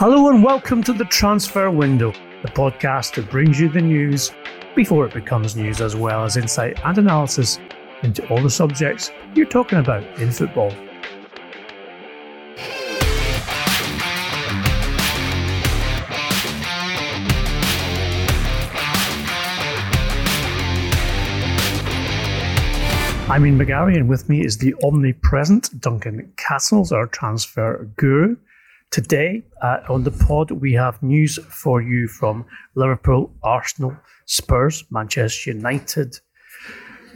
Hello and welcome to the Transfer Window, the podcast that brings you the news before it becomes news, as well as insight and analysis into all the subjects you're talking about in football. I'm Ian McGarry, and with me is the omnipresent Duncan Castles, our transfer guru. Today uh, on the pod, we have news for you from Liverpool, Arsenal, Spurs, Manchester United,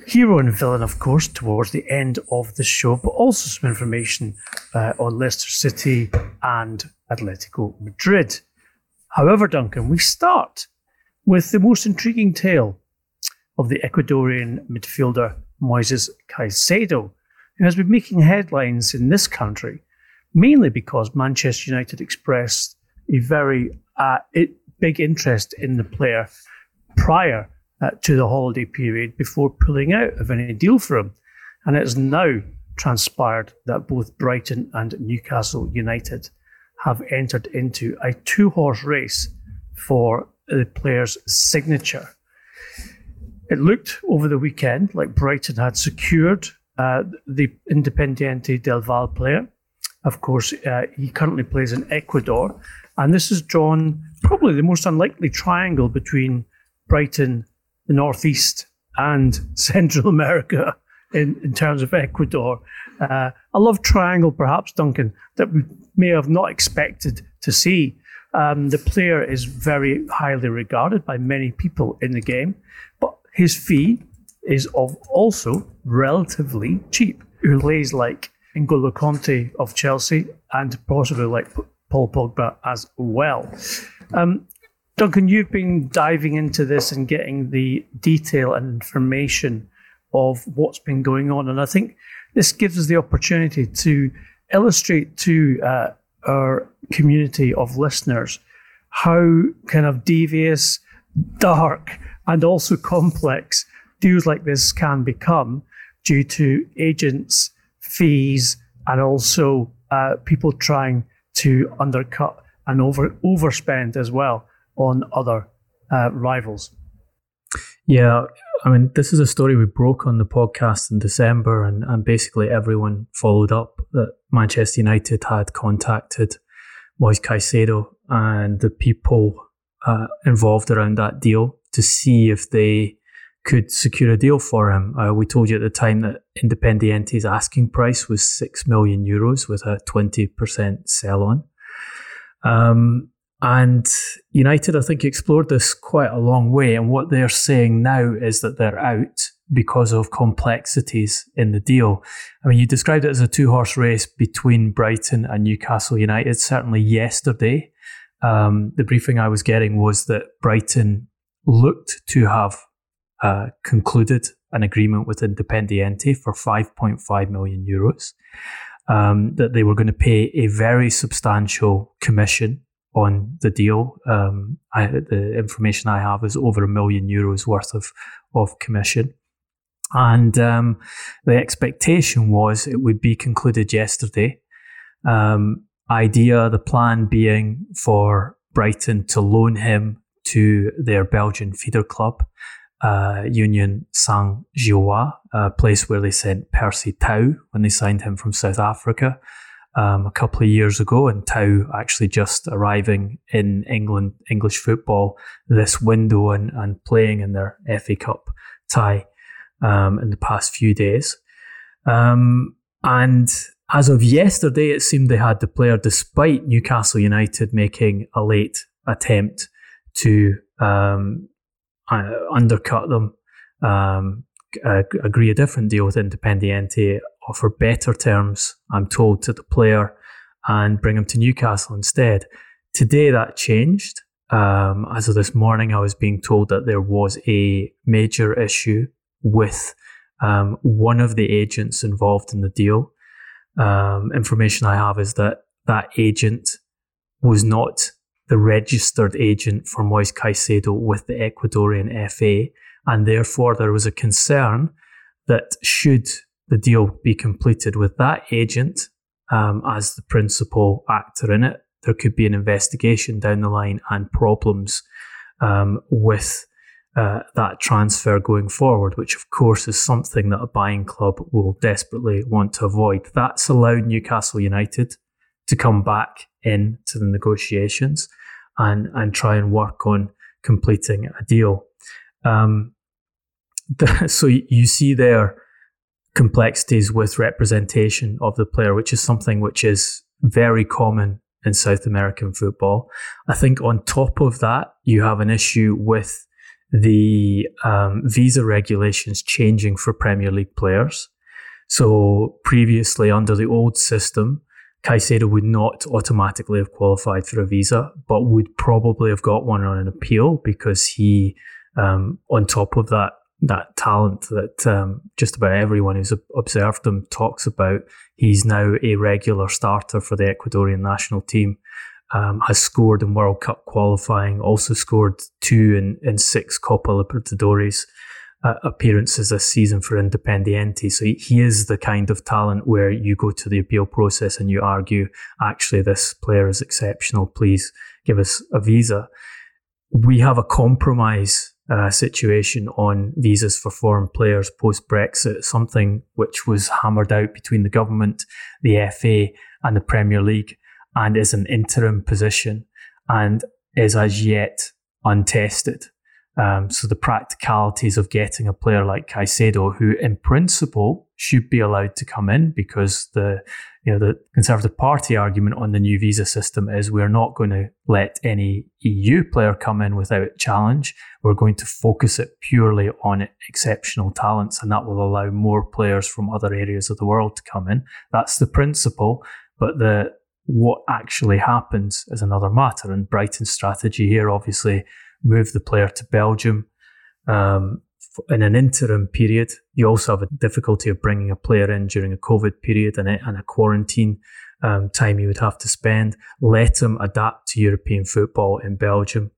hero and villain, of course, towards the end of the show, but also some information uh, on Leicester City and Atletico Madrid. However, Duncan, we start with the most intriguing tale of the Ecuadorian midfielder Moises Caicedo, who has been making headlines in this country mainly because Manchester United expressed a very uh, big interest in the player prior uh, to the holiday period before pulling out of any deal for him. And it has now transpired that both Brighton and Newcastle United have entered into a two horse race for the player's signature. It looked over the weekend like Brighton had secured uh, the Independiente del Valle player, of course, uh, he currently plays in Ecuador, and this has drawn probably the most unlikely triangle between Brighton, the Northeast, and Central America in, in terms of Ecuador. Uh, a love triangle, perhaps, Duncan, that we may have not expected to see. Um, the player is very highly regarded by many people in the game, but his fee is of also relatively cheap. lays like N'Golo Kanté of Chelsea and possibly like Paul Pogba as well. Um, Duncan, you've been diving into this and getting the detail and information of what's been going on, and I think this gives us the opportunity to illustrate to uh, our community of listeners how kind of devious, dark, and also complex deals like this can become due to agents fees and also uh, people trying to undercut and over overspend as well on other uh, rivals. Yeah, I mean, this is a story we broke on the podcast in December, and, and basically everyone followed up that Manchester United had contacted Moise Caicedo and the people uh, involved around that deal to see if they could secure a deal for him. Uh, we told you at the time that Independiente's asking price was 6 million euros with a 20% sell on. Um, and United, I think, explored this quite a long way. And what they're saying now is that they're out because of complexities in the deal. I mean, you described it as a two horse race between Brighton and Newcastle United. Certainly, yesterday, um, the briefing I was getting was that Brighton looked to have uh, concluded an agreement with Independiente for 5.5 million euros. Um, that they were going to pay a very substantial commission on the deal. Um, I, the information I have is over a million euros worth of, of commission. And um, the expectation was it would be concluded yesterday. Um, idea, the plan being for Brighton to loan him to their Belgian feeder club uh, Union Saint Gilloise, a place where they sent Percy Tau when they signed him from South Africa um, a couple of years ago, and Tau actually just arriving in England English football this window and, and playing in their FA Cup tie um, in the past few days. Um, and as of yesterday, it seemed they had the player, despite Newcastle United making a late attempt to um, uh, undercut them, um, uh, agree a different deal with Independiente, offer better terms, I'm told, to the player and bring him to Newcastle instead. Today that changed. Um, as of this morning, I was being told that there was a major issue with um, one of the agents involved in the deal. Um, information I have is that that agent was not the registered agent for Moise Caicedo with the Ecuadorian FA, and therefore there was a concern that should the deal be completed with that agent um, as the principal actor in it, there could be an investigation down the line and problems um, with uh, that transfer going forward, which of course is something that a buying club will desperately want to avoid. That's allowed Newcastle United to come back into the negotiations and, and try and work on completing a deal. Um, the, so you see there complexities with representation of the player, which is something which is very common in South American football. I think on top of that, you have an issue with the um, visa regulations changing for Premier League players. So previously, under the old system, Caicedo would not automatically have qualified for a visa, but would probably have got one on an appeal because he, um, on top of that, that talent that um, just about everyone who's observed him talks about. He's now a regular starter for the Ecuadorian national team. Um, has scored in World Cup qualifying, also scored two in, in six Copa Libertadores uh, appearances this season for Independiente. So he, is the kind of talent where you go to the appeal process and you argue, actually, this player is exceptional. Please give us a visa. We have a compromise uh, situation on visas for foreign players post Brexit, something which was hammered out between the government, the FA, and the Premier League, and is an interim position and is as yet untested. Um, so the practicalities of getting a player like Caicedo, who in principle should be allowed to come in because the you know the Conservative Party argument on the new visa system is we're not going to let any EU player come in without challenge. We're going to focus it purely on exceptional talents, and that will allow more players from other areas of the world to come in. That's the principle, but the what actually happens is another matter. And Brighton's strategy here, obviously, move the player to Belgium. Um, in an interim period, you also have a difficulty of bringing a player in during a COVID period and a, and a quarantine um, time you would have to spend. Let him adapt to European football in Belgium,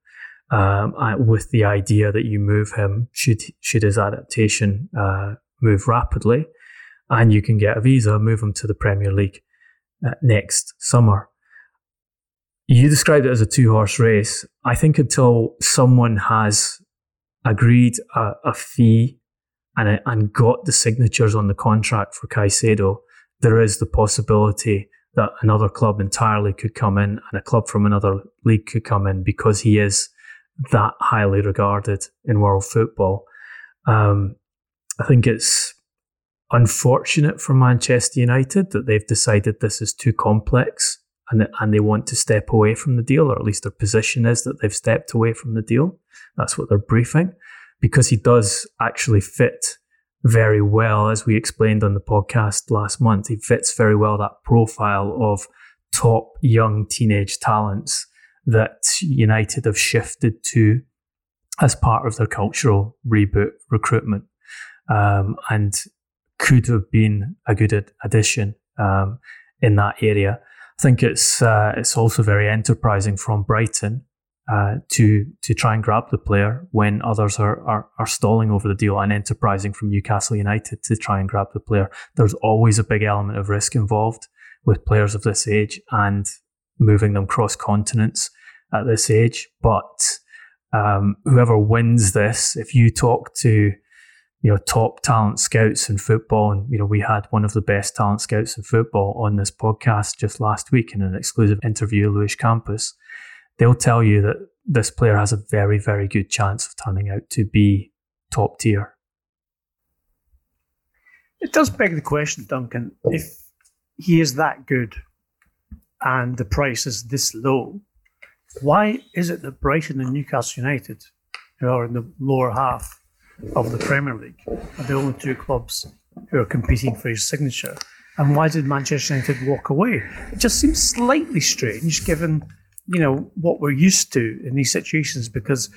um, with the idea that you move him should should his adaptation uh, move rapidly, and you can get a visa, move him to the Premier League uh, next summer. You described it as a two horse race. I think until someone has agreed a, a fee and, and got the signatures on the contract for Caicedo, there is the possibility that another club entirely could come in and a club from another league could come in because he is that highly regarded in world football. Um, I think it's unfortunate for Manchester United that they've decided this is too complex and, and they want to step away from the deal, or at least their position is that they've stepped away from the deal. That's what they're briefing, because he does actually fit very well, as we explained on the podcast last month. He fits very well that profile of top young teenage talents that United have shifted to as part of their cultural reboot recruitment, um, and could have been a good addition um, in that area. I think it's uh, it's also very enterprising from Brighton uh, to to try and grab the player when others are, are are stalling over the deal, and enterprising from Newcastle United to try and grab the player. There's always a big element of risk involved with players of this age and moving them cross continents at this age. But um, whoever wins this, if you talk to you know, top talent scouts in football. And, you know, we had one of the best talent scouts in football on this podcast just last week in an exclusive interview, Luis Campos. They'll tell you that this player has a very, very good chance of turning out to be top tier. It does beg the question, Duncan, if he is that good and the price is this low, why is it that Brighton and Newcastle United, who are in the lower half, of the Premier League are the only two clubs who are competing for his signature. And why did Manchester United walk away? It just seems slightly strange given, you know, what we're used to in these situations because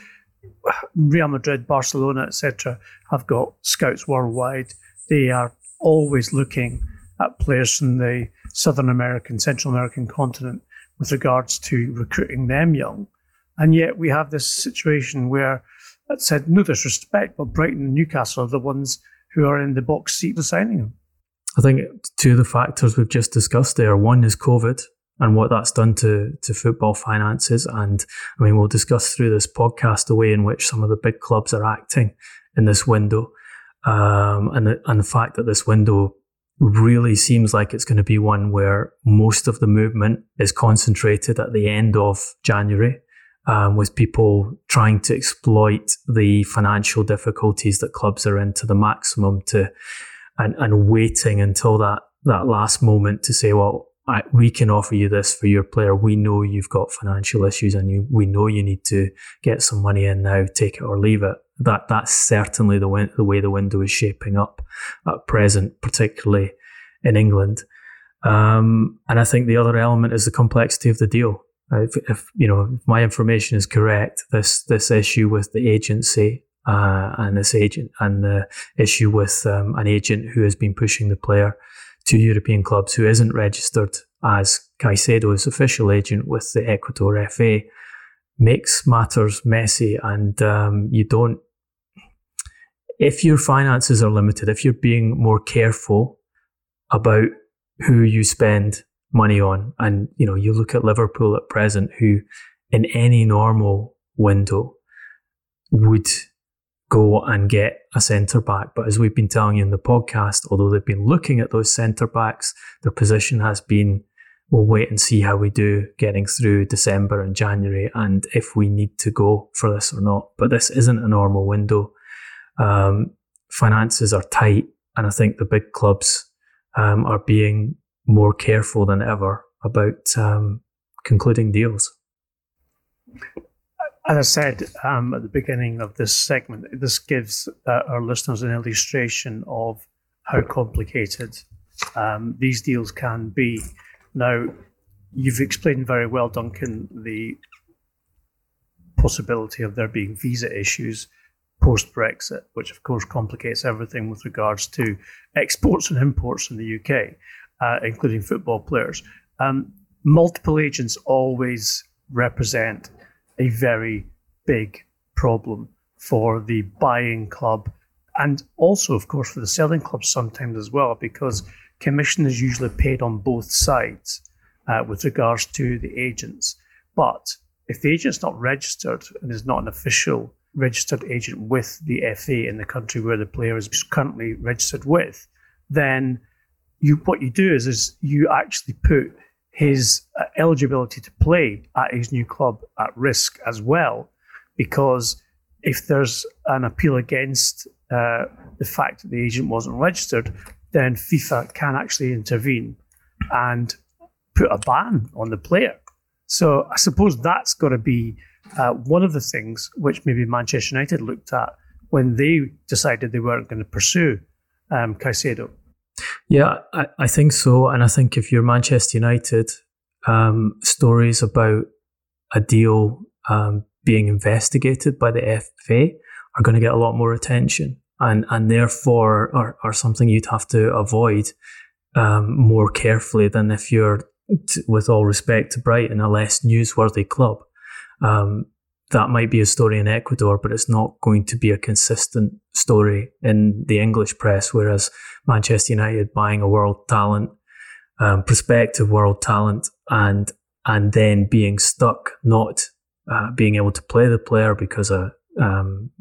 Real Madrid, Barcelona, etc., have got scouts worldwide. They are always looking at players from the Southern American, Central American continent with regards to recruiting them young. And yet we have this situation where that said, no disrespect, but Brighton and Newcastle are the ones who are in the box seat for signing him. I think two of the factors we've just discussed there one is COVID, and what that's done to to football finances. And I mean, we'll discuss through this podcast the way in which some of the big clubs are acting in this window, um, and the, and the fact that this window really seems like it's going to be one where most of the movement is concentrated at the end of January. Um, with people trying to exploit the financial difficulties that clubs are in to the maximum to and, and waiting until that that last moment to say, well, I, we can offer you this for your player. We know you've got financial issues and you, we know you need to get some money in now, take it or leave it. That that's certainly the way, the way the window is shaping up at present, particularly in England. Um, and I think the other element is the complexity of the deal. If, if, you know if my information is correct, this this issue with the agency uh, and this agent and the issue with um, an agent who has been pushing the player to European clubs who isn't registered as Caicedo's official agent with the Ecuador FA makes matters messy. And um, you don't if your finances are limited if you're being more careful about who you spend money on and you know you look at Liverpool at present who in any normal window would go and get a centre back. But as we've been telling you in the podcast, although they've been looking at those centre backs, their position has been we'll wait and see how we do getting through December and January and if we need to go for this or not. But this isn't a normal window. Um, finances are tight, and I think the big clubs um, are being more careful than ever about um, concluding deals. As I said um, at the beginning of this segment, this gives uh, our listeners an illustration of how complicated um, these deals can be. Now, you've explained very well, Duncan, the possibility of there being visa issues post Brexit, which of course complicates everything with regards to exports and imports in the UK, uh, including football players. Um, multiple agents always represent a very big problem for the buying club and also, of course, for the selling club sometimes as well, because commission is usually paid on both sides uh, with regards to the agents. But if the agent's not registered and is not an official registered agent with the FA in the country where the player is currently registered with, then you what you do is is you actually put his uh, eligibility to play at his new club at risk as well, because if there's an appeal against uh, the fact that the agent wasn't registered, then FIFA can actually intervene and put a ban on the player. So I suppose that's got to be uh, one of the things which maybe Manchester United looked at when they decided they weren't going to pursue um, Caicedo. Yeah, I, I think so. And I think if you're Manchester United, um, stories about a deal um, being investigated by the FA are going to get a lot more attention and, and therefore are, are something you'd have to avoid um, more carefully than if you're, t- with all respect to Brighton, a less newsworthy club. Um, that might be a story in Ecuador, but it's not going to be a consistent story in the English press. Whereas Manchester United buying a world talent, um, prospective world talent, and and then being stuck, not uh, being able to play the player because a um,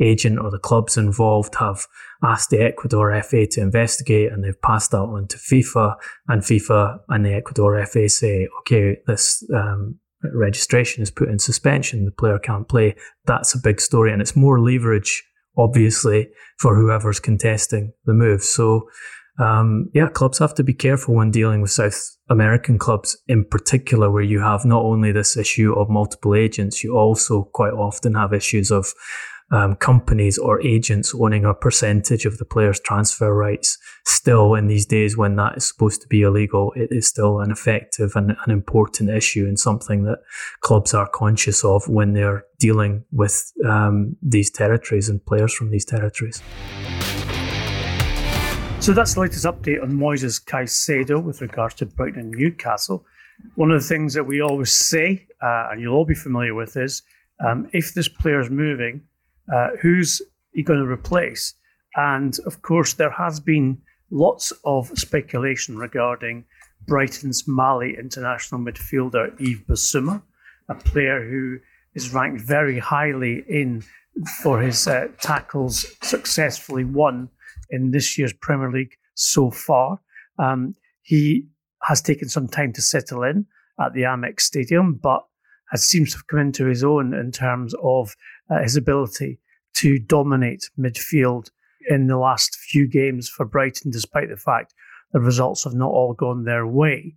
agent or the clubs involved have asked the Ecuador FA to investigate, and they've passed that on to FIFA, and FIFA and the Ecuador FA say, okay, this um, registration is put in suspension, the player can't play. That's a big story, and it's more leverage, obviously, for whoever's contesting the move. So, um, yeah, clubs have to be careful when dealing with South American clubs in particular, where you have not only this issue of multiple agents, you also quite often have issues of um, companies or agents owning a percentage of the player's transfer rights. Still, in these days when that is supposed to be illegal, it is still an effective and an important issue and something that clubs are conscious of when they're dealing with um, these territories and players from these territories. So that's the latest update on Moises Caicedo with regards to Brighton and Newcastle. One of the things that we always say, uh, and you'll all be familiar with, is um, if this player is moving, uh, who's he going to replace? And of course, there has been lots of speculation regarding Brighton's Mali international midfielder Yves Bissouma, a player who is ranked very highly in for his uh, tackles successfully won in this year's Premier League so far. Um, he has taken some time to settle in at the Amex Stadium, but has seems to have come into his own in terms of uh, his ability to dominate midfield in the last few games for Brighton, despite the fact the results have not all gone their way.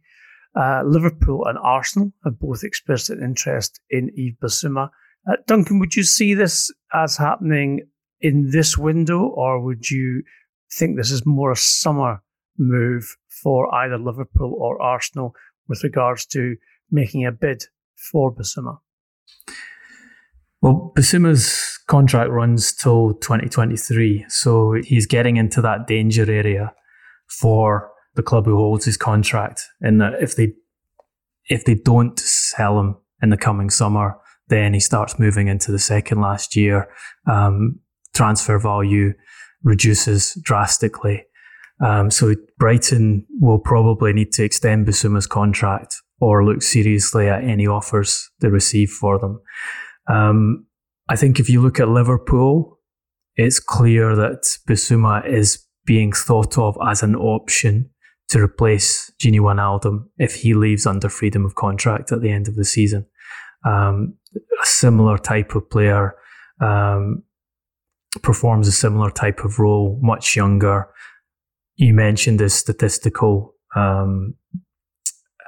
Uh, Liverpool and Arsenal have both expressed an interest in Yves Bissouma. Uh, Duncan, would you see this as happening in this window, or would you think this is more a summer move for either Liverpool or Arsenal with regards to making a bid for Bissouma? Well, Bissouma's contract runs till 2023, so he's getting into that danger area for the club who holds his contract. And if they if they don't sell him in the coming summer, then he starts moving into the second last year. Um, transfer value reduces drastically. Um, so Brighton will probably need to extend Bissouma's contract or look seriously at any offers they receive for them. Um, I think if you look at Liverpool, it's clear that Bissouma is being thought of as an option to replace Gini Wijnaldum if he leaves under freedom of contract at the end of the season. Um, a similar type of player um, performs a similar type of role, much younger. You mentioned his statistical um,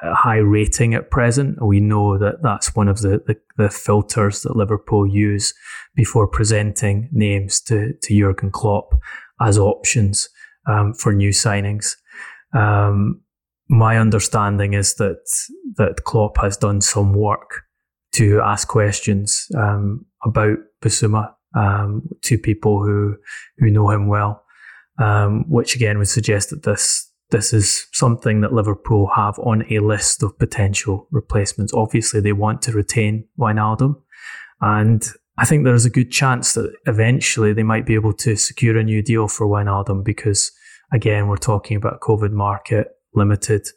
high rating at present. We know that that's one of the, the, the, filters that Liverpool use before presenting names to, to Jurgen Klopp as options um, for new signings. Um, my understanding is that that Klopp has done some work to ask questions um, about Bissouma um, to people who who know him well, um, which again would suggest that this this is something that Liverpool have on a list of potential replacements. Obviously, they want to retain Wijnaldum, and I think there's a good chance that eventually they might be able to secure a new deal for Wijnaldum because, again, we're talking about COVID market, limited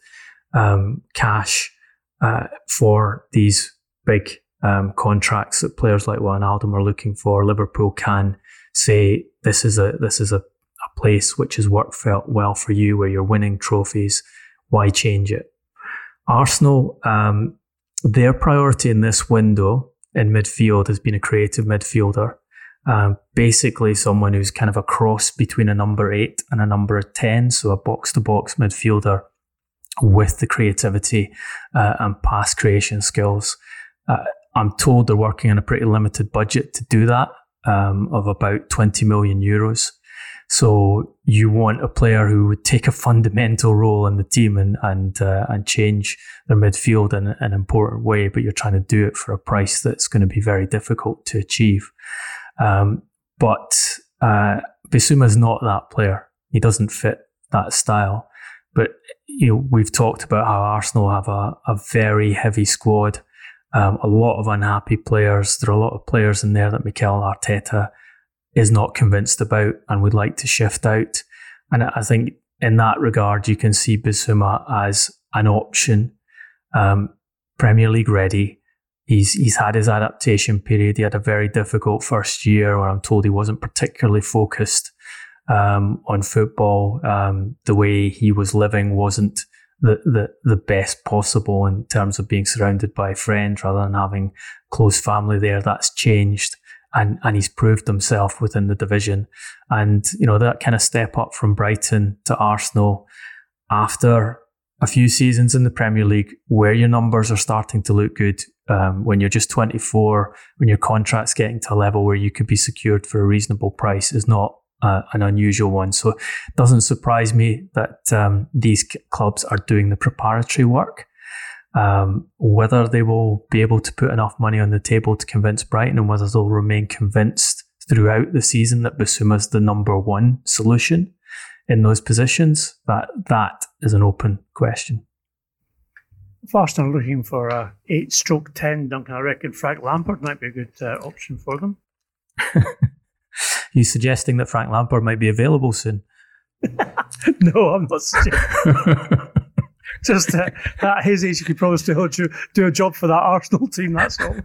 um, cash uh, for these big um, contracts that players like Wijnaldum are looking for. Liverpool can say this is a this is a, a place which has worked well for you, where you're winning trophies. Why change it? Arsenal, um, their priority in this window in midfield has been a creative midfielder. Um, basically, someone who's kind of a cross between a number eight and a number 10, so a box to box midfielder with the creativity uh, and pass creation skills. Uh, I'm told they're working on a pretty limited budget to do that um, of about 20 million euros. So you want a player who would take a fundamental role in the team and and uh, and change their midfield in an important way, but you're trying to do it for a price that's going to be very difficult to achieve. Um, but uh, Bissouma is not that player. He doesn't fit that style. But you know, we've talked about how Arsenal have a, a very heavy squad, um, a lot of unhappy players. There are a lot of players in there that Mikel Arteta is not convinced about and would like to shift out. And I think in that regard, you can see Bissouma as an option. Um, Premier League ready. He's he's had his adaptation period. He had a very difficult first year where I'm told he wasn't particularly focused um, on football. Um, the way he was living wasn't the, the the best possible in terms of being surrounded by friends rather than having close family there. That's changed and and he's proved himself within the division. And you know that kind of step up from Brighton to Arsenal after a few seasons in the Premier League, where your numbers are starting to look good. Um, when you're just 24, when your contract's getting to a level where you could be secured for a reasonable price, is not uh, an unusual one. So it doesn't surprise me that um, these clubs are doing the preparatory work. Um, whether they will be able to put enough money on the table to convince Brighton and whether they'll remain convinced throughout the season that Bissouma is the number one solution in those positions, that that is an open question. Arsenal are looking for a eight stroke ten, Duncan, I reckon Frank Lampard might be a good uh, option for them. you suggesting that Frank Lampard might be available soon? no, I'm not suggesting. just uh, at his age, he could probably still do, do a job for that Arsenal team. That's all.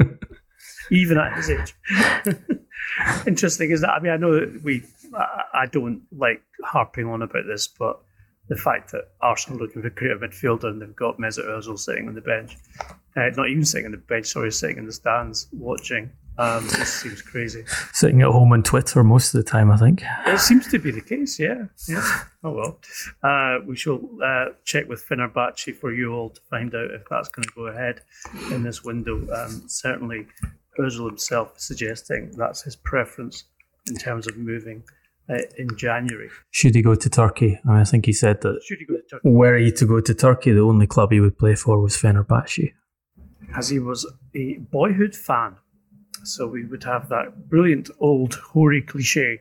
Even at his age. Interesting is that I mean I know that we I, I don't like harping on about this, but the fact that Arsenal are looking for a creative midfielder and they've got Mesut Ozil sitting on the bench, uh, not even sitting on the bench, sorry, sitting in the stands watching. Um, this seems crazy. Sitting at home on Twitter most of the time, I think. It seems to be the case, yeah. yeah. Oh well. Uh, we shall uh, check with Fenerbahce for you all to find out if that's going to go ahead in this window. Um, certainly, Ozil himself suggesting that's his preference in terms of moving uh, in January. Should he go to Turkey? I, mean, I think he said that. Should he go to Turkey? Were he to go to Turkey, the only club he would play for was Fenerbahce. As he was a boyhood fan so we would have that brilliant old hoary cliche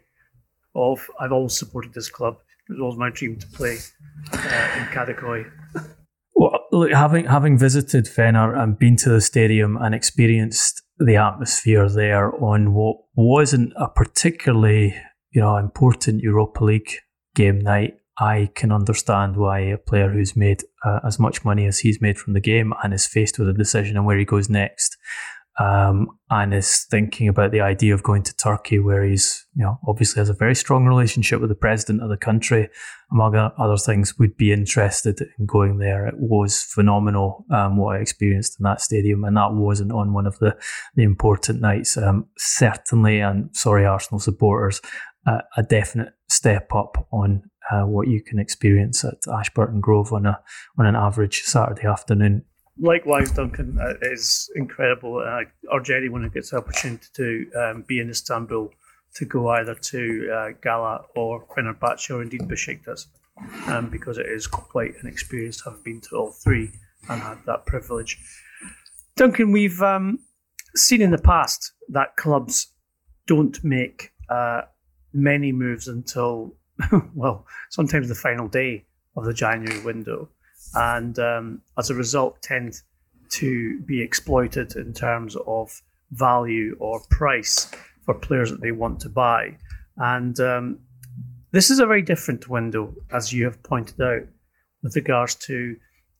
of I've always supported this club. It was always my dream to play uh, in Kadikoy. Well, look, having having visited Fener and been to the stadium and experienced the atmosphere there on what wasn't a particularly you know important Europa League game night, I can understand why a player who's made uh, as much money as he's made from the game and is faced with a decision on where he goes next um, and is thinking about the idea of going to Turkey, where he's, you know, obviously has a very strong relationship with the president of the country, among other things, would be interested in going there. It was phenomenal um, what I experienced in that stadium, and that wasn't on one of the, the important nights. Um, certainly, and sorry, Arsenal supporters, uh, a definite step up on uh, what you can experience at Ashburton Grove on a on an average Saturday afternoon likewise, Duncan uh, is incredible. Uh, urge anyone who gets the opportunity to um, be in Istanbul to go either to uh, Gala or Fenerbahce or indeed Besiktas, um, because it is quite an experience have been to all three and had that privilege. Duncan, we've um, seen in the past that clubs don't make uh, many moves until, well, sometimes the final day of the January window and um, as a result tend to be exploited in terms of value or price for players that they want to buy. And um, this is a very different window, as you have pointed out, with regards to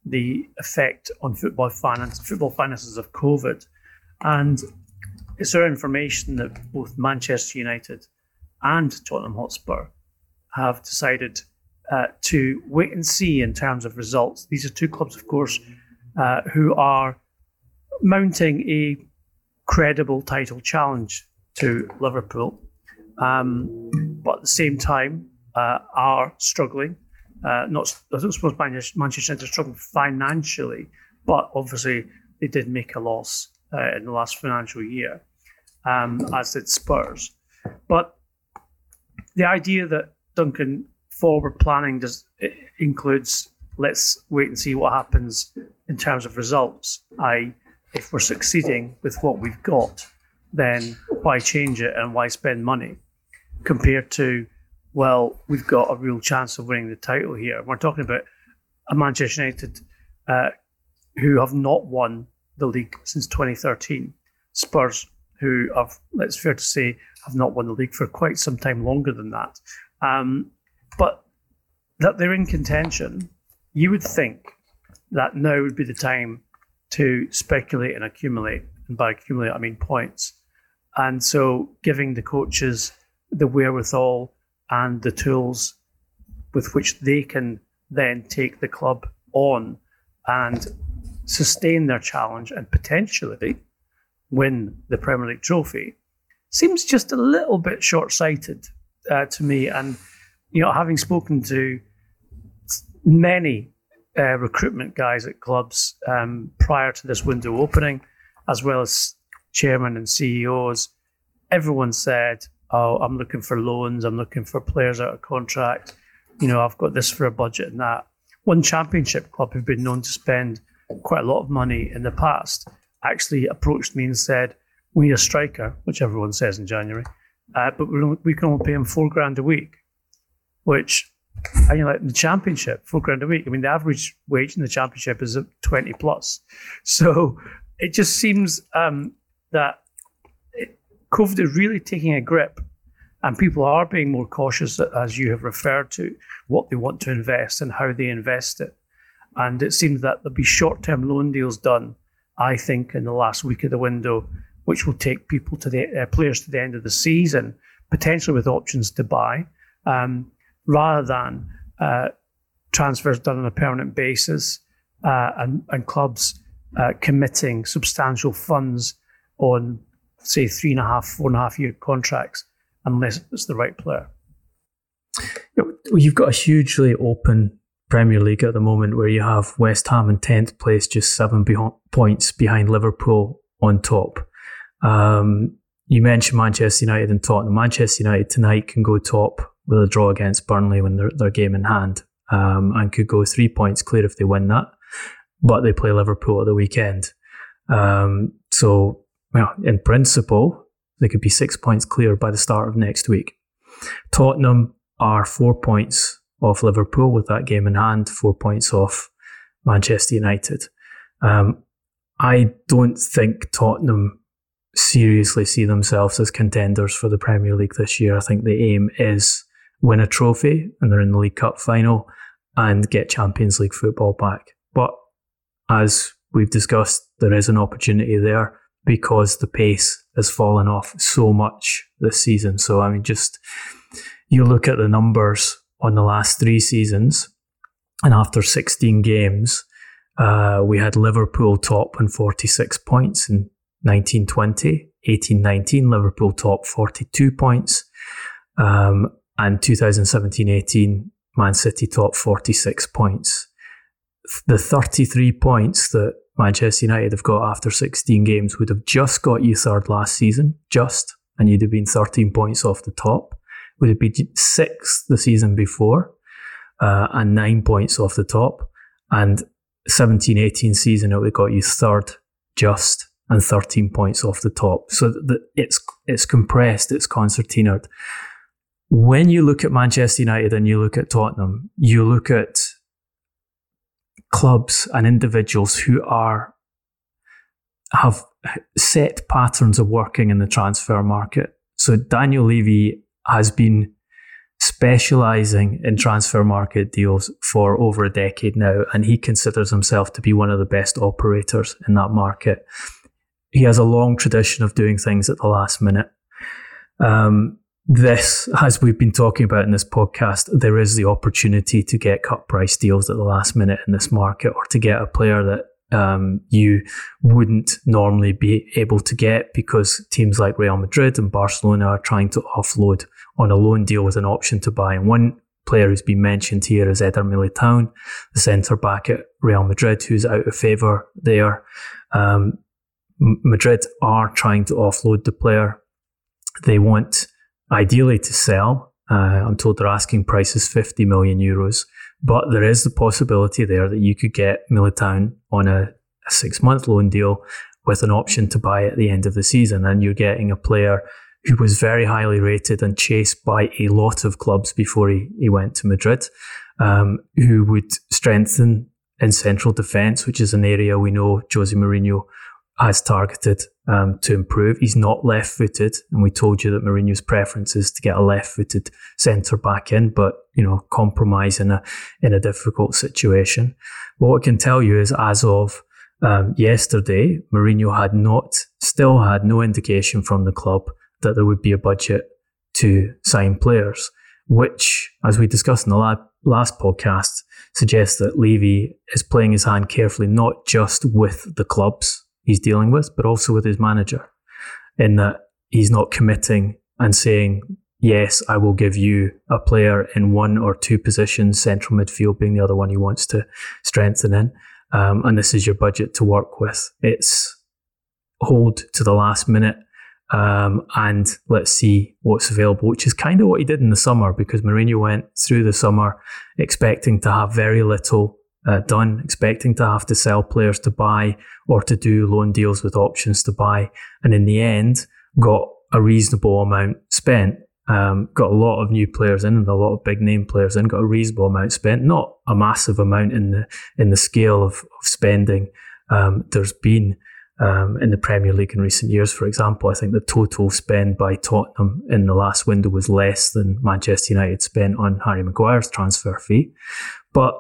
the effect on football finance, football finances of COVID. And it's our information that both Manchester United and Tottenham Hotspur have decided uh, to wait and see in terms of results. These are two clubs, of course, uh, who are mounting a credible title challenge to Liverpool, um, but at the same time uh, are struggling. Uh, not, I don't suppose Manchester United are struggling financially, but obviously they did make a loss uh, in the last financial year, um, as did Spurs. But the idea that Duncan forward planning does includes let's wait and see what happens in terms of results. I, if we're succeeding with what we've got, then why change it and why spend money? Compared to, well, we've got a real chance of winning the title here. We're talking about a Manchester United uh, who have not won the league since 2013. Spurs, who have, let's fair to say, have not won the league for quite some time longer than that. Um, but that they're in contention, you would think that now would be the time to speculate and accumulate. And by accumulate, I mean points. And so giving the coaches the wherewithal and the tools with which they can then take the club on and sustain their challenge and potentially win the Premier League trophy seems just a little bit short sighted uh, to me. And you know, having spoken to many uh, recruitment guys at clubs um, prior to this window opening, as well as chairman and CEOs, everyone said, "Oh, I'm looking for loans. I'm looking for players out of contract. You know, I've got this for a budget and that." One championship club who've been known to spend quite a lot of money in the past actually approached me and said, "We need a striker," which everyone says in January, uh, but we can only pay him four grand a week which and you know, like the championship, four grand a week. I mean, the average wage in the championship is 20 plus. So it just seems um, that it, COVID is really taking a grip and people are being more cautious, as you have referred to, what they want to invest and how they invest it. And it seems that there'll be short term loan deals done, I think, in the last week of the window, which will take people to the uh, players to the end of the season, potentially with options to buy, um, rather than uh, transfers done on a permanent basis uh, and, and clubs uh, committing substantial funds on, say, three and a half, four and a half year contracts, unless it's the right player. You've got a hugely open Premier League at the moment where you have West Ham in 10th place, just seven points behind Liverpool on top. Um, you mentioned Manchester United and Tottenham. Manchester United tonight can go top with a draw against Burnley when their game in hand um, and could go three points clear if they win that. But they play Liverpool at the weekend. Um, so, well, in principle, they could be six points clear by the start of next week. Tottenham are four points off Liverpool with that game in hand, four points off Manchester United. Um, I don't think Tottenham seriously see themselves as contenders for the Premier League this year. I think the aim is win a trophy and they're in the League Cup final and get Champions League football back. But as we've discussed, there is an opportunity there because the pace has fallen off so much this season. So, I mean, just you look at the numbers on the last three seasons, and after 16 games, uh, we had Liverpool top on 46 points in 1920, 1819, Liverpool top 42 points, um, and 2017 18, Man City top 46 points. The 33 points that Manchester United have got after 16 games would have just got you third last season, just, and you'd have been 13 points off the top. Would have been sixth the season before, uh, and nine points off the top. And 17 18 season, it would have got you third, just, and 13 points off the top. So it's it's compressed, it's concertinaed. When you look at Manchester United and you look at Tottenham, you look at clubs and individuals who are have set patterns of working in the transfer market. So Daniel Levy has been specializing in transfer market deals for over a decade now, and he considers himself to be one of the best operators in that market he has a long tradition of doing things at the last minute. Um, this, as we've been talking about in this podcast, there is the opportunity to get cut price deals at the last minute in this market, or to get a player that um, you wouldn't normally be able to get because teams like Real Madrid and Barcelona are trying to offload on a loan deal with an option to buy. And one player who's been mentioned here is Eder Militao, the centre back at Real Madrid, who's out of favour there. Um, Madrid are trying to offload the player. They want ideally to sell. Uh, I'm told their asking price is 50 million euros, but there is the possibility there that you could get Militao on a, a six month loan deal with an option to buy at the end of the season. And you're getting a player who was very highly rated and chased by a lot of clubs before he, he went to Madrid, um, who would strengthen in central defence, which is an area we know Jose Mourinho has targeted um, to improve. He's not left footed, and we told you that Mourinho's preference is to get a left footed centre back in, but you know, compromise in a in a difficult situation. What I can tell you is, as of um, yesterday, Mourinho had not, still had no indication from the club that there would be a budget to sign players, which, as we discussed in the lab, last podcast, suggests that Levy is playing his hand carefully, not just with the clubs he's dealing with, but also with his manager, in that he's not committing and saying, yes, I will give you a player in one or two positions, central midfield being the other one he wants to strengthen in. Um, and this is your budget to work with. It's hold to the last minute um, and let's see what's available, which is kind of what he did in the summer because Mourinho went through the summer expecting to have very little uh, done, expecting to have to sell players to buy or to do loan deals with options to buy. And in the end, got a reasonable amount spent. Um, got a lot of new players in and a lot of big name players in. Got a reasonable amount spent, not a massive amount in the in the scale of, of spending. Um, there's been um, in the Premier League in recent years. For example, I think the total spend by Tottenham in the last window was less than Manchester United spent on Harry Maguire's transfer fee. But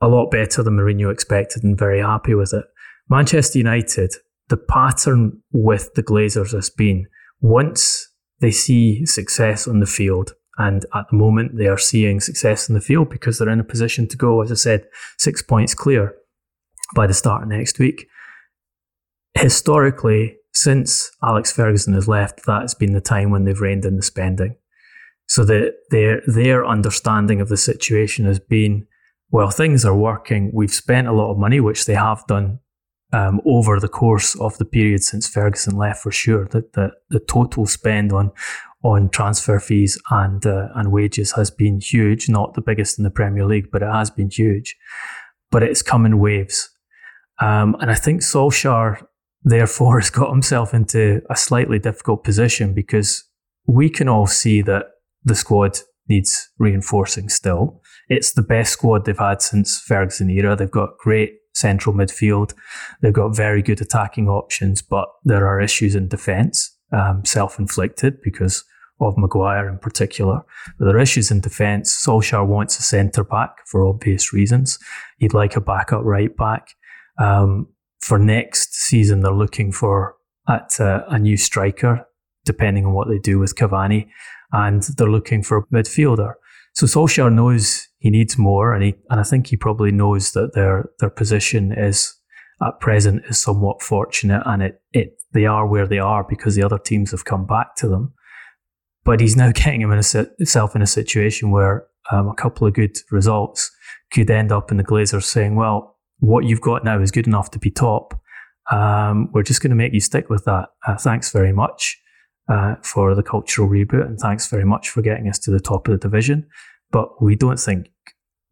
a lot better than Mourinho expected and very happy with it. Manchester United, the pattern with the Glazers has been once they see success on the field, and at the moment they are seeing success in the field because they're in a position to go, as I said, six points clear by the start of next week. Historically, since Alex Ferguson has left, that has been the time when they've reined in the spending. So that their their understanding of the situation has been, well, things are working. We've spent a lot of money, which they have done um, over the course of the period since Ferguson left, for sure. That the, the total spend on on transfer fees and uh, and wages has been huge. Not the biggest in the Premier League, but it has been huge. But it's come in waves, um, and I think Solskjaer therefore has got himself into a slightly difficult position because we can all see that the squad needs reinforcing still. It's the best squad they've had since Ferguson era. They've got great central midfield. They've got very good attacking options, but there are issues in defence, um, self-inflicted because of Maguire in particular. But there are issues in defence. Solskjaer wants a centre back for obvious reasons. He'd like a backup right back. Um, for next season, they're looking for at uh, a new striker, depending on what they do with Cavani and they're looking for a midfielder. So Solskjaer knows he needs more, and he and I think he probably knows that their their position is at present is somewhat fortunate, and it it they are where they are because the other teams have come back to them. But he's now getting himself in a situation where um, a couple of good results could end up in the Glazers saying, "Well, what you've got now is good enough to be top. Um, we're just going to make you stick with that. Uh, thanks very much." uh, for the cultural reboot, and thanks very much for getting us to the top of the division. But we don't think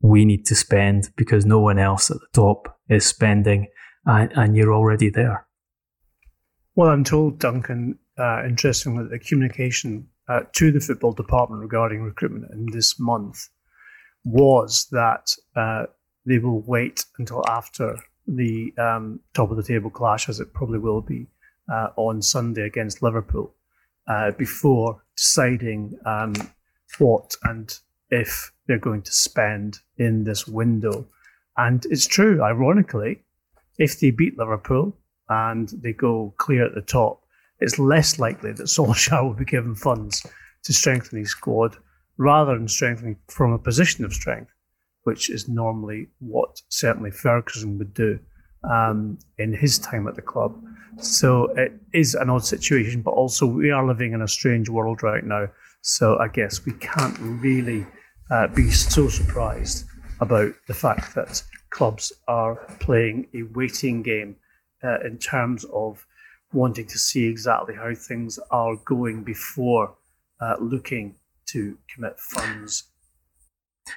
we need to spend because no one else at the top is spending, and, and you're already there. Well, I'm told, Duncan, uh, interestingly, the communication uh, to the football department regarding recruitment in this month was that uh, they will wait until after the um, top of the table clash, as it probably will be uh, on Sunday against Liverpool, uh, before deciding um, what and if they're going to spend in this window. And it's true, ironically, if they beat Liverpool and they go clear at the top, it's less likely that Solskjaer will be given funds to strengthen his squad rather than strengthening from a position of strength, which is normally what certainly Ferguson would do um, in his time at the club. So it is an odd situation, but also we are living in a strange world right now. So I guess we can't really uh, be so surprised about the fact that clubs are playing a waiting game uh, in terms of wanting to see exactly how things are going before uh, looking to commit funds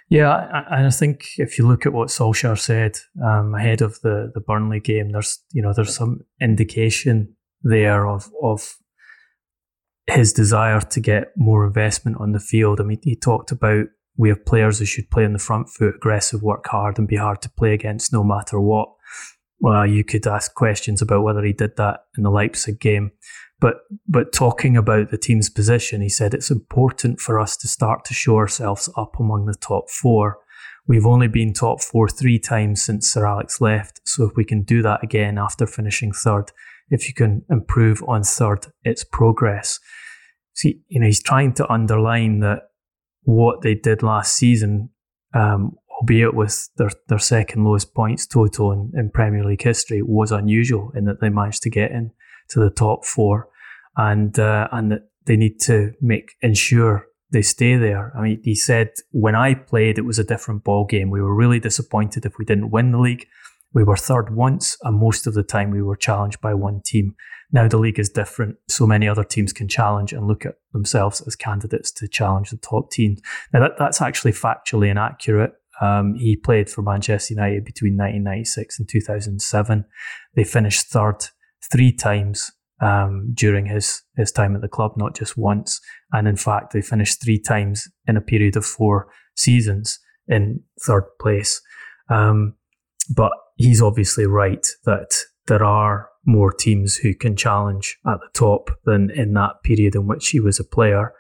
yeah, and I think if you look at what Solskjaer said um, ahead of the, the Burnley game, there's you know there's some indication there of of his desire to get more investment on the field. I mean, he talked about we have players who should play on the front foot, aggressive, work hard, and be hard to play against no matter what. Well, you could ask questions about whether he did that in the Leipzig game. But but talking about the team's position, he said it's important for us to start to show ourselves up among the top four. We've only been top four three times since Sir Alex left, so if we can do that again after finishing third, if you can improve on third, it's progress. See, you know, he's trying to underline that what they did last season, um, albeit with their, their second lowest points total in, in Premier League history, was unusual in that they managed to get in to the top four and uh, and that they need to make ensure they stay there. I mean, he said when I played, it was a different ball game. We were really disappointed if we didn't win the league. We were third once, and most of the time we were challenged by one team. Now the league is different, so many other teams can challenge and look at themselves as candidates to challenge the top teams. Now that, that's actually factually inaccurate. Um, he played for Manchester United between 1996 and 2007. They finished third three times um, during his his time at the club, not just once. And in fact, they finished three times in a period of four seasons in third place. Um, but he's obviously right that there are more teams who can challenge at the top than in that period in which he was a player.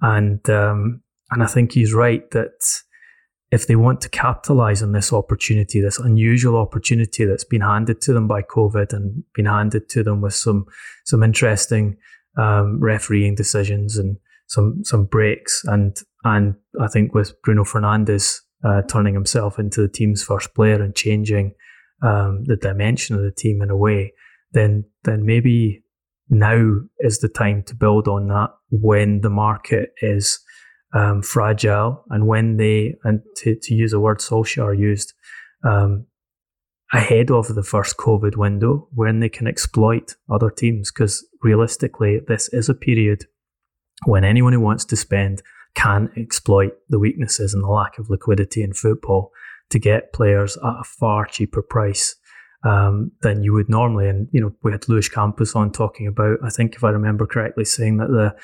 And um, and I think he's right that if they want to capitalize on this opportunity, this unusual opportunity that's been handed to them by COVID and been handed to them with some some interesting um, refereeing decisions and some some breaks and and I think with Bruno Fernandes uh, turning himself into the team's first player and changing um, the dimension of the team in a way, then then maybe now is the time to build on that when the market is um, fragile and when they and to, to use a word Solskjaer used um, ahead of the first COVID window when they can exploit other teams. Because realistically this is a period when anyone who wants to spend can exploit the weaknesses and the lack of liquidity in football to get players at a far cheaper price um, than you would normally. And you know, we had Luis Campos on talking about. I think if I remember correctly, saying that the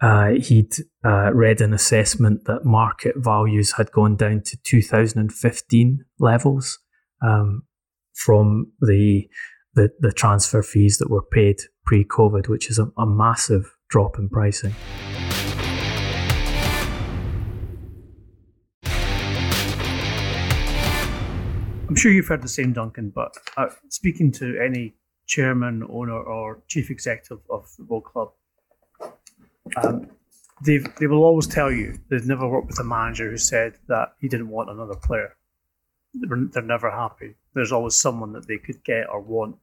uh, he'd uh, read an assessment that market values had gone down to 2015 levels um, from the, the, the transfer fees that were paid pre-COVID, which is a, a massive drop in pricing. I'm sure you've heard the same, Duncan, but uh, speaking to any chairman, owner, or chief executive of a football club, um, they they will always tell you they've never worked with a manager who said that he didn't want another player. They're, they're never happy. There's always someone that they could get or want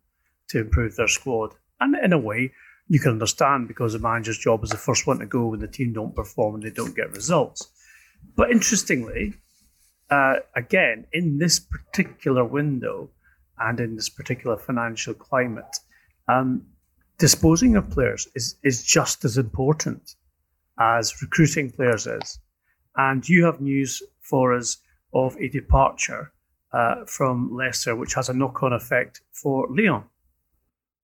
to improve their squad. And in a way, you can understand because the manager's job is the first one to go when the team don't perform and they don't get results. But interestingly, uh, again, in this particular window and in this particular financial climate, um, disposing of players is, is just as important as recruiting players is. And you have news for us of a departure uh, from Leicester, which has a knock on effect for Lyon.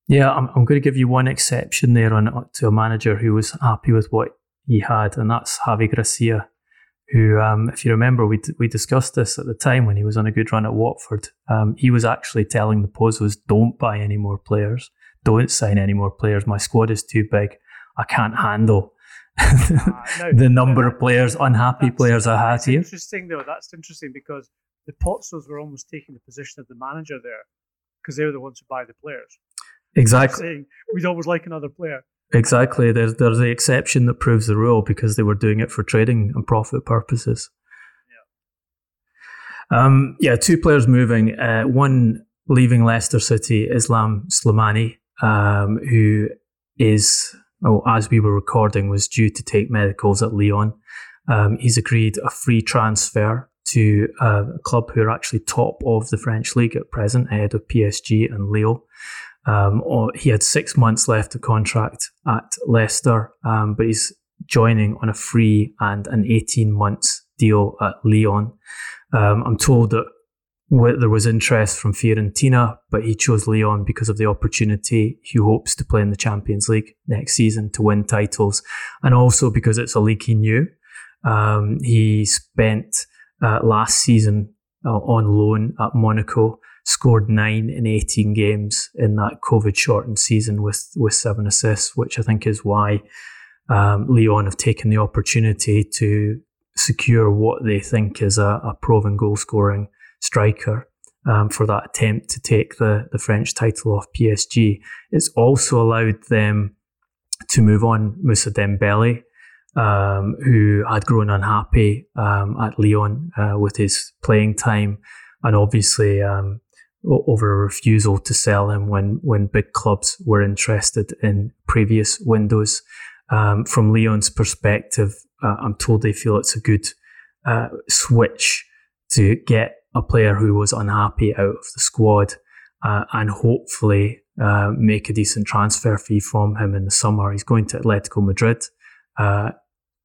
Yeah, I'm, I'm going to give you one exception there on to a manager who was happy with what he had, and that's Javi Gracia who, um, if you remember, we, we discussed this at the time when he was on a good run at Watford. Um, he was actually telling the Pozzos, don't buy any more players, don't sign any more players. My squad is too big. I can't handle uh, no, the number no, of players, unhappy players I had here. Interesting though. That's interesting because the Pozzos were almost taking the position of the manager there because they were the ones who buy the players. Exactly. Saying, We'd always like another player. Exactly. There's there's the exception that proves the rule because they were doing it for trading and profit purposes. Yeah. Um, yeah. Two players moving. Uh, one leaving Leicester City, Islam Slimani, um, who is, oh, as we were recording, was due to take medicals at Lyon. Um, he's agreed a free transfer to a club who are actually top of the French league at present, ahead of PSG and Lille. Um, he had six months left of contract at Leicester, um, but he's joining on a free and an 18 months deal at Lyon. Um, I'm told that there was interest from Fiorentina, but he chose Lyon because of the opportunity. He hopes to play in the Champions League next season to win titles, and also because it's a league he knew. Um, he spent uh, last season uh, on loan at Monaco scored nine in 18 games in that COVID shortened season with, with seven assists, which I think is why um, Lyon have taken the opportunity to secure what they think is a, a proven goal scoring striker um, for that attempt to take the, the French title off PSG. It's also allowed them to move on Moussa Dembele, um, who had grown unhappy um, at Lyon uh, with his playing time. And obviously, um, over a refusal to sell him when when big clubs were interested in previous windows. Um, from Lyon's perspective, uh, I'm told they feel it's a good uh, switch to get a player who was unhappy out of the squad uh, and hopefully uh, make a decent transfer fee from him in the summer. He's going to Atletico Madrid. Uh,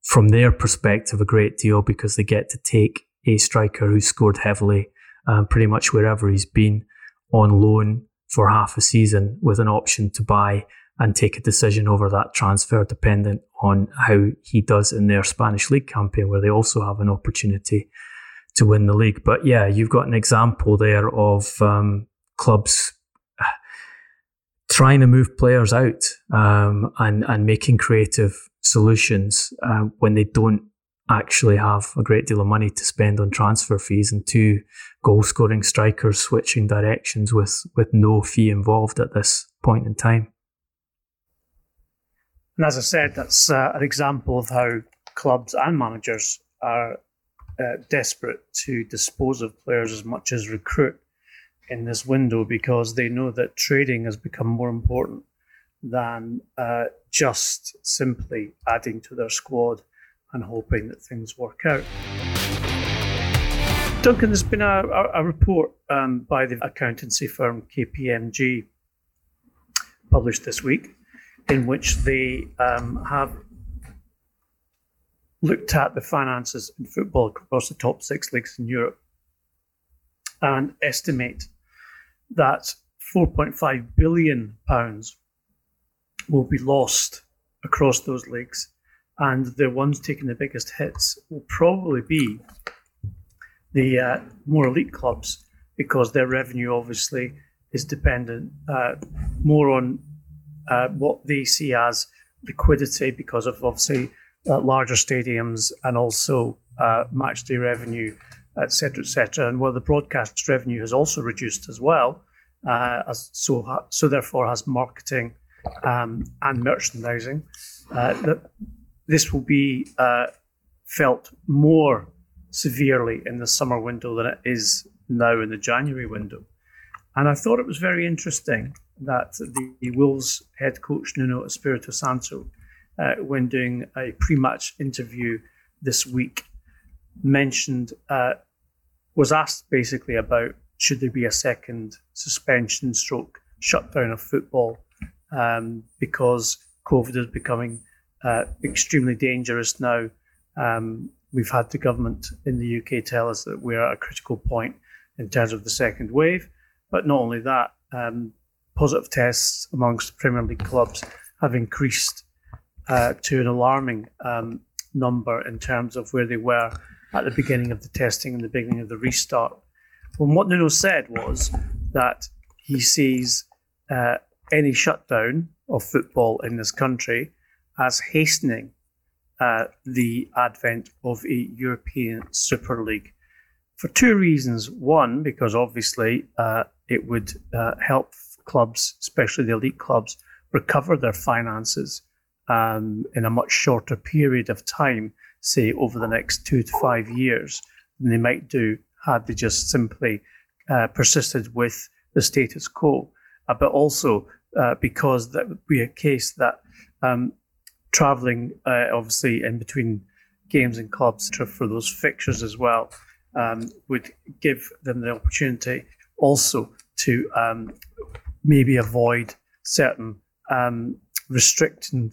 from their perspective, a great deal because they get to take a striker who scored heavily um, pretty much wherever he's been on loan for half a season with an option to buy and take a decision over that transfer dependent on how he does in their Spanish league campaign, where they also have an opportunity to win the league. But yeah, you've got an example there of um, clubs trying to move players out um, and and making creative solutions uh, when they don't actually have a great deal of money to spend on transfer fees and two goal scoring strikers switching directions with, with no fee involved at this point in time. And as I said, that's uh, an example of how clubs and managers are uh, desperate to dispose of players as much as recruit in this window because they know that trading has become more important than uh, just simply adding to their squad and hoping that things work out. Duncan, there's been a, a, report um, by the accountancy firm KPMG published this week in which they um, have looked at the finances in football across the top six leagues in Europe and estimate that 4.5 billion pounds will be lost across those leagues, and the ones taking the biggest hits will probably be the uh, more elite clubs because their revenue obviously is dependent uh, more on uh, what they see as liquidity because of obviously uh, larger stadiums and also uh, match day revenue, etc., etc. And where the broadcast revenue has also reduced as well, uh, as so ha- so therefore has marketing um, and merchandising. That this will be uh, felt more severely in the summer window than it is now in the January window. And I thought it was very interesting that the, the Wolves head coach Nuno Espirito Santo, uh, when doing a pre-match interview this week, mentioned uh, was asked basically about should there be a second suspension stroke shutdown of football um, because COVID is becoming uh, extremely dangerous now. Um, we've had the government in the UK tell us that we're at a critical point in terms of the second wave. But not only that, um, positive tests amongst Premier League clubs have increased uh, to an alarming um, number in terms of where they were at the beginning of the testing and the beginning of the restart. Well, what Nuno said was that he sees uh, any shutdown of football in this country as hastening uh, the advent of a European Super League for two reasons. One, because obviously uh, it would uh, help clubs, especially the elite clubs, recover their finances um, in a much shorter period of time, say over the next two to five years, than they might do had they just simply uh, persisted with the status quo. Uh, but also uh, because that would be a case that um, traveling, uh, obviously, in between games and clubs for those fixtures as well, um, would give them the opportunity also to um, maybe avoid certain um, restricting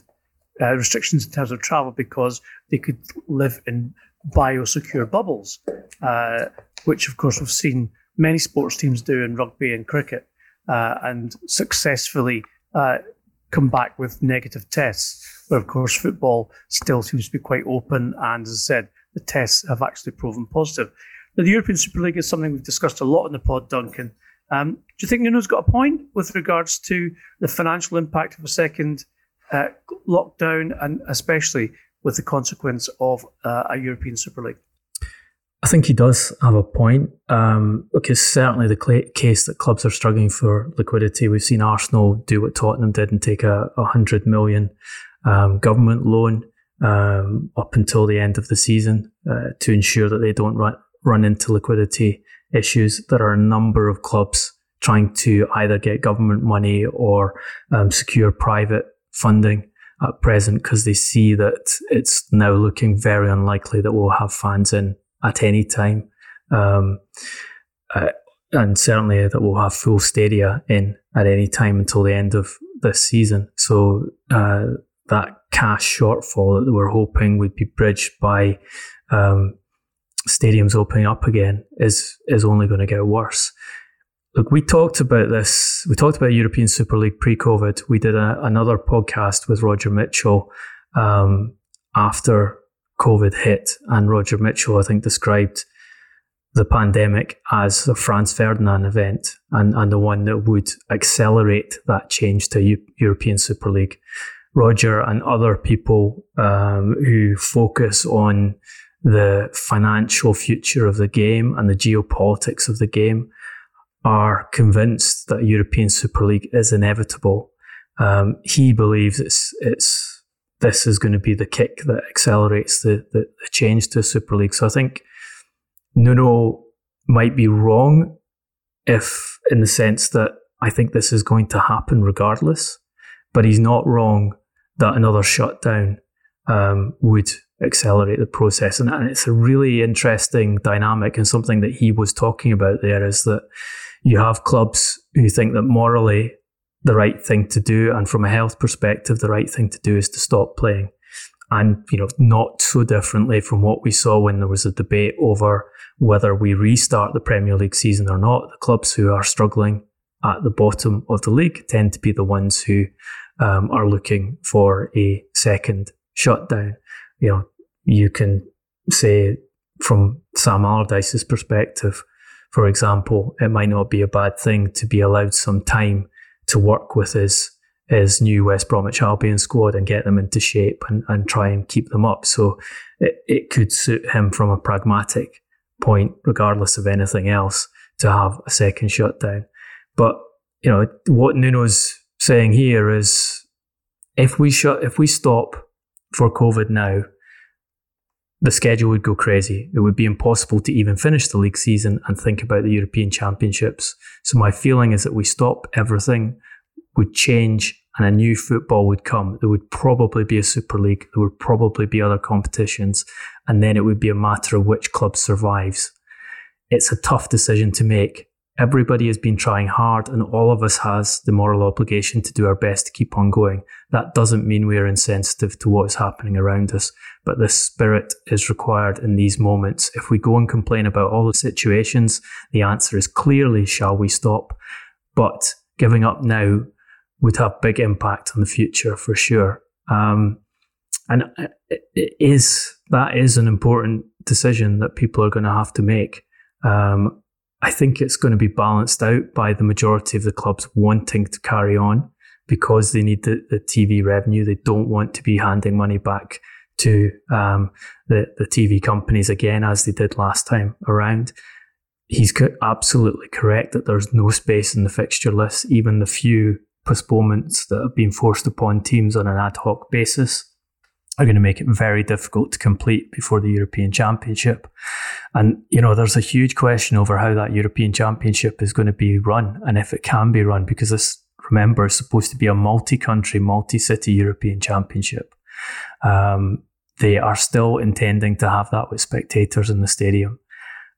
uh, restrictions in terms of travel because they could live in biosecure bubbles, uh, which of course we've seen many sports teams do in rugby and cricket, uh, and successfully uh, come back with negative tests. Where of course football still seems to be quite open, and as I said, the tests have actually proven positive. Now, the European Super League is something we've discussed a lot in the pod, Duncan. Um, do you think Nuno's got a point with regards to the financial impact of a second uh, lockdown, and especially with the consequence of uh, a European Super League? I think he does have a point um, because certainly the cl- case that clubs are struggling for liquidity. We've seen Arsenal do what Tottenham did and take a, a hundred million um, government loan um, up until the end of the season uh, to ensure that they don't run run into liquidity issues. There are a number of clubs trying to either get government money or um, secure private funding at present because they see that it's now looking very unlikely that we'll have fans in at any time. Um, uh, and certainly that we'll have full stadia in at any time until the end of this season. So uh, that cash shortfall that we're hoping would be bridged by um, stadiums opening up again is is only going to get worse. Look, we talked about this. We talked about European Super League pre-COVID. We did a, another podcast with Roger Mitchell um, after COVID hit, and Roger Mitchell, I think, described the pandemic as a Franz Ferdinand event and, and the one that would accelerate that change to U- European Super League. Roger and other people um, who focus on the financial future of the game and the geopolitics of the game are convinced that European Super League is inevitable. Um, he believes it's it's this is going to be the kick that accelerates the, the, the change to Super League. So I think Nuno might be wrong if in the sense that I think this is going to happen regardless, but he's not wrong that another shutdown um, would accelerate the process. And, and it's a really interesting dynamic and something that he was talking about there is that you have clubs who think that morally the right thing to do and from a health perspective the right thing to do is to stop playing. And you know not so differently from what we saw when there was a debate over whether we restart the Premier League season or not. The clubs who are struggling at the bottom of the league tend to be the ones who um, are looking for a second shutdown. You know you can say from Sam Allardyce's perspective, for example, it might not be a bad thing to be allowed some time to work with his his new West Bromwich Albion squad and get them into shape and, and try and keep them up. So it, it could suit him from a pragmatic point, regardless of anything else, to have a second shutdown. But you know what Nuno's saying here is if we shut if we stop for COVID now, the schedule would go crazy. It would be impossible to even finish the league season and think about the European Championships. So my feeling is that we stop everything, would change, and a new football would come. There would probably be a Super League. There would probably be other competitions, and then it would be a matter of which club survives. It's a tough decision to make, Everybody has been trying hard, and all of us has the moral obligation to do our best to keep on going. That doesn't mean we are insensitive to what is happening around us, but this spirit is required in these moments. If we go and complain about all the situations, the answer is clearly, shall we stop? But giving up now would have big impact on the future for sure. Um, and it is that is an important decision that people are going to have to make. Um, I think it's going to be balanced out by the majority of the clubs wanting to carry on because they need the, the TV revenue. They don't want to be handing money back to um, the, the TV companies again, as they did last time around. He's absolutely correct that there's no space in the fixture list, even the few postponements that have been forced upon teams on an ad hoc basis are going to make it very difficult to complete before the European Championship. And, you know, there's a huge question over how that European Championship is going to be run and if it can be run, because this, remember, is supposed to be a multi country, multi city European Championship. Um, they are still intending to have that with spectators in the stadium.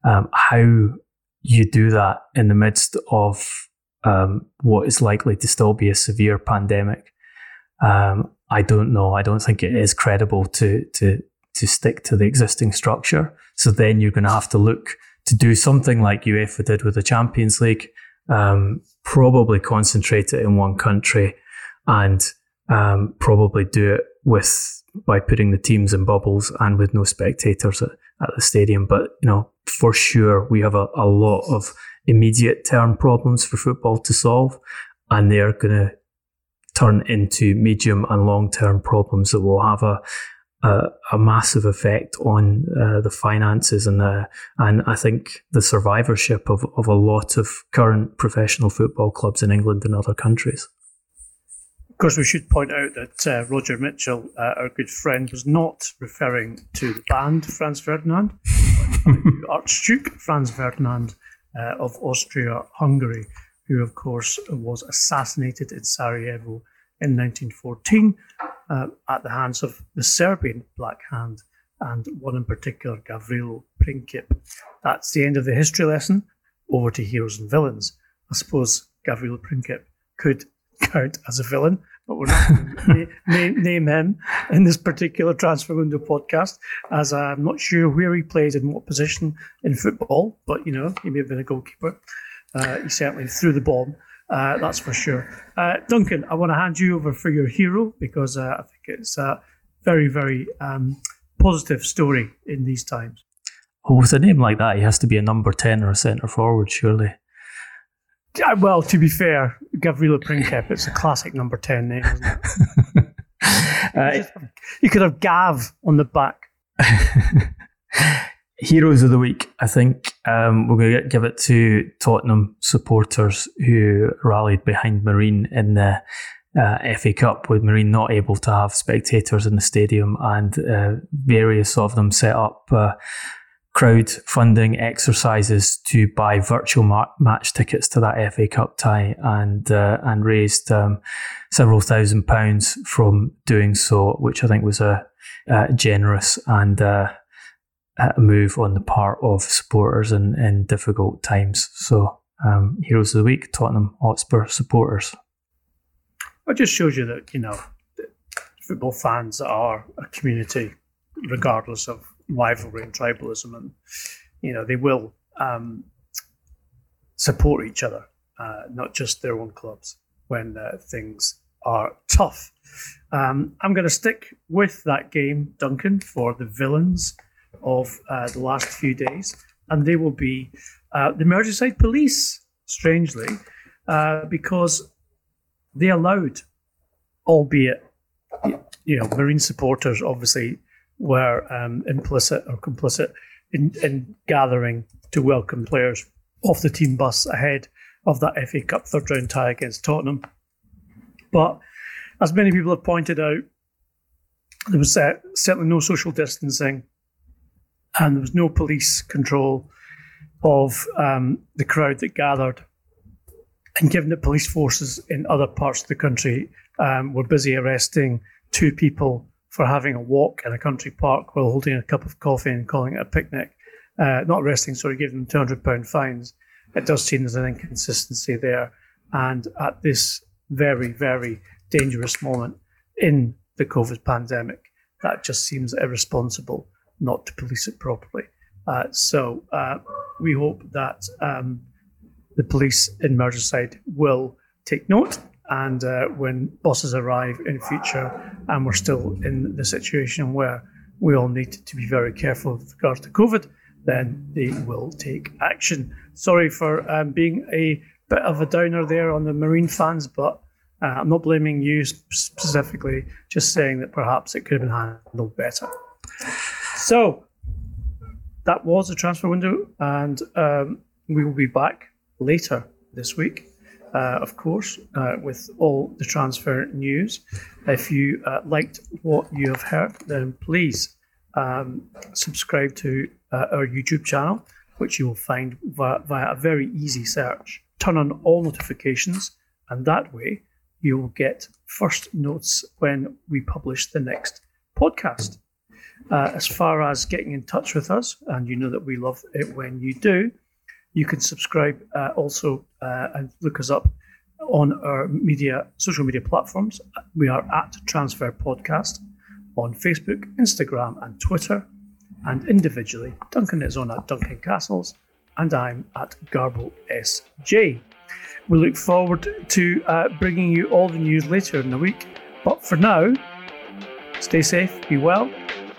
Um, how you do that in the midst of um, what is likely to still be a severe pandemic um, I don't know. I don't think it is credible to to to stick to the existing structure. So then you're going to have to look to do something like UEFA did with the Champions League, um, probably concentrate it in one country, and um, probably do it with by putting the teams in bubbles and with no spectators at, at the stadium. But you know, for sure, we have a, a lot of immediate term problems for football to solve, and they're going to turn into medium and long term problems that will have a a, a massive effect on uh, the finances and the, and I think the survivorship of, of a lot of current professional football clubs in England and other countries. Of course, we should point out that uh, Roger Mitchell, uh, our good friend, was not referring to the band Franz Ferdinand, Archduke Franz Ferdinand uh, of Austria Hungary, who, of course, was assassinated in Sarajevo in 1914 uh, at the hands of the Serbian Black Hand and one in particular, Gavrilo Princip. That's the end of the history lesson. Over to heroes and villains. I suppose Gavrilo Princip could count as a villain, but we're not to name, name him in this particular Transfer Window podcast, as I'm not sure where he played in what position in football, but you know, he may have been a goalkeeper. Uh, he certainly threw the bomb. Uh, that's for sure. Uh, Duncan, I want to hand you over for your hero because uh, I think it's a very, very um, positive story in these times. Well, with a name like that, he has to be a number 10 or a centre forward, surely. Yeah, well, to be fair, Gavrilo Princip, it's a classic number 10 name, isn't it? uh, you could have Gav on the back. Heroes of the week, I think. Um, we're going to give it to Tottenham supporters who rallied behind Marine in the uh, FA Cup, with Marine not able to have spectators in the stadium, and uh, various of them set up uh, crowdfunding exercises to buy virtual ma- match tickets to that FA Cup tie, and uh, and raised um, several thousand pounds from doing so, which I think was a, a generous and uh, a move on the part of supporters in, in difficult times. So, um, heroes of the week, Tottenham Hotspur supporters. It just shows you that you know football fans are a community, regardless of rivalry and tribalism, and you know they will um, support each other, uh, not just their own clubs when uh, things are tough. Um, I'm going to stick with that game, Duncan, for the villains of uh, the last few days, and they will be uh, the Merseyside Police. Strangely, uh, because they allowed, albeit you know, Marine supporters obviously were um, implicit or complicit in, in gathering to welcome players off the team bus ahead of that FA Cup third round tie against Tottenham. But as many people have pointed out, there was uh, certainly no social distancing and there was no police control of um, the crowd that gathered. And given that police forces in other parts of the country um, were busy arresting two people for having a walk in a country park while holding a cup of coffee and calling it a picnic. Uh, not arresting, sorry, giving them £200 fines. It does seem there's an inconsistency there. And at this very, very dangerous moment in the COVID pandemic, that just seems irresponsible not to police it properly. Uh, so uh, we hope that um, the police in Merseyside will take note and uh, when buses arrive in future and we're still in the situation where we all need to be very careful with regards to COVID, then they will take action. Sorry for um, being a bit of a downer there on the Marine fans, but uh, I'm not blaming you specifically, just saying that perhaps it could have been handled better. So that was the transfer window, and um, we will be back later this week uh, of course, uh, with all the transfer news. If you uh, liked what you have heard, then please um, subscribe to uh, our YouTube channel, which you will find via, via a very easy search. Turn on all notifications, and that way you will get first notes when we publish the next podcast. Uh, as far as getting in touch with us, and you know that we love it when you do, you can subscribe uh, also uh, and look us up on our media social media platforms. We are at Transfer Podcast on Facebook, Instagram, and Twitter. And individually, Duncan is on at Duncan Castles, and I'm at Garble SJ. We look forward to uh, bringing you all the news later in the week. But for now, stay safe, be well,